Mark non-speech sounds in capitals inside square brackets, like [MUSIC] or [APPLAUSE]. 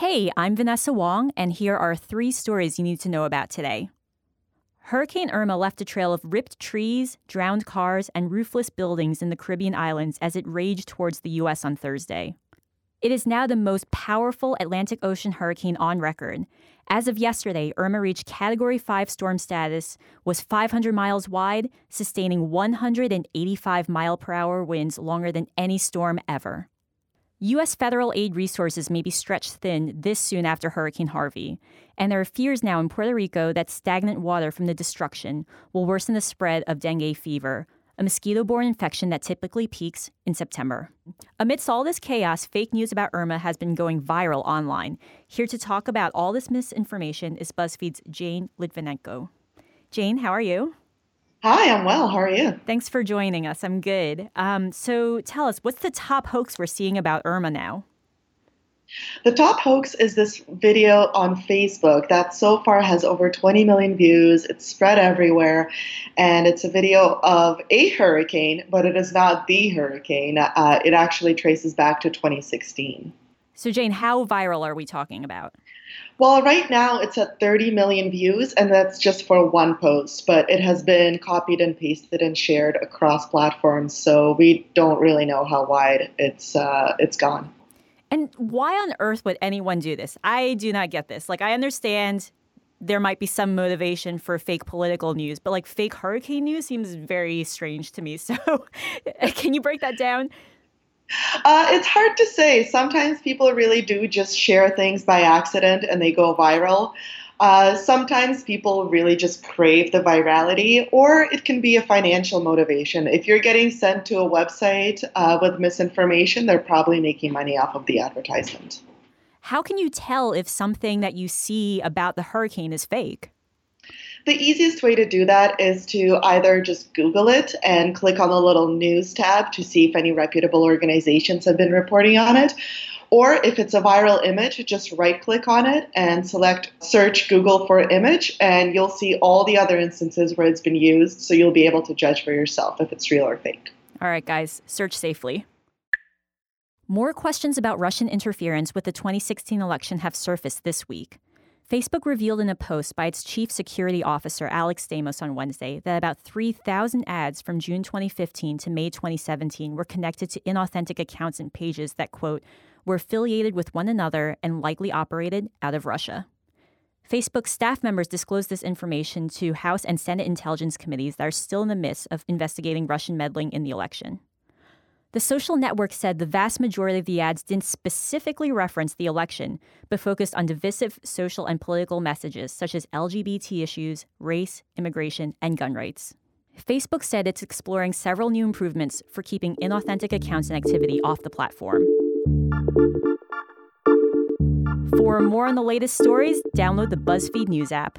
Hey, I'm Vanessa Wong, and here are three stories you need to know about today. Hurricane Irma left a trail of ripped trees, drowned cars, and roofless buildings in the Caribbean islands as it raged towards the U.S. on Thursday. It is now the most powerful Atlantic Ocean hurricane on record. As of yesterday, Irma reached Category 5 storm status, was 500 miles wide, sustaining 185 mile per hour winds longer than any storm ever. U.S. federal aid resources may be stretched thin this soon after Hurricane Harvey, and there are fears now in Puerto Rico that stagnant water from the destruction will worsen the spread of dengue fever, a mosquito borne infection that typically peaks in September. Amidst all this chaos, fake news about Irma has been going viral online. Here to talk about all this misinformation is BuzzFeed's Jane Lytvynenko. Jane, how are you? Hi, I'm well. How are you? Thanks for joining us. I'm good. Um, so tell us, what's the top hoax we're seeing about Irma now? The top hoax is this video on Facebook that so far has over 20 million views. It's spread everywhere, and it's a video of a hurricane, but it is not the hurricane. Uh, it actually traces back to 2016. So, Jane, how viral are we talking about? Well, right now it's at 30 million views, and that's just for one post, but it has been copied and pasted and shared across platforms, so we don't really know how wide it's uh, it's gone. And why on earth would anyone do this? I do not get this. Like, I understand there might be some motivation for fake political news, but like fake hurricane news seems very strange to me. [LAUGHS] So, can you break that down? Uh, it's hard to say. Sometimes people really do just share things by accident and they go viral. Uh, sometimes people really just crave the virality, or it can be a financial motivation. If you're getting sent to a website uh, with misinformation, they're probably making money off of the advertisement. How can you tell if something that you see about the hurricane is fake? The easiest way to do that is to either just Google it and click on the little news tab to see if any reputable organizations have been reporting on it. Or if it's a viral image, just right click on it and select search Google for image, and you'll see all the other instances where it's been used. So you'll be able to judge for yourself if it's real or fake. All right, guys, search safely. More questions about Russian interference with the 2016 election have surfaced this week. Facebook revealed in a post by its chief security officer, Alex Stamos, on Wednesday that about 3,000 ads from June 2015 to May 2017 were connected to inauthentic accounts and pages that, quote, were affiliated with one another and likely operated out of Russia. Facebook staff members disclosed this information to House and Senate intelligence committees that are still in the midst of investigating Russian meddling in the election. The social network said the vast majority of the ads didn't specifically reference the election, but focused on divisive social and political messages such as LGBT issues, race, immigration, and gun rights. Facebook said it's exploring several new improvements for keeping inauthentic accounts and activity off the platform. For more on the latest stories, download the BuzzFeed News app.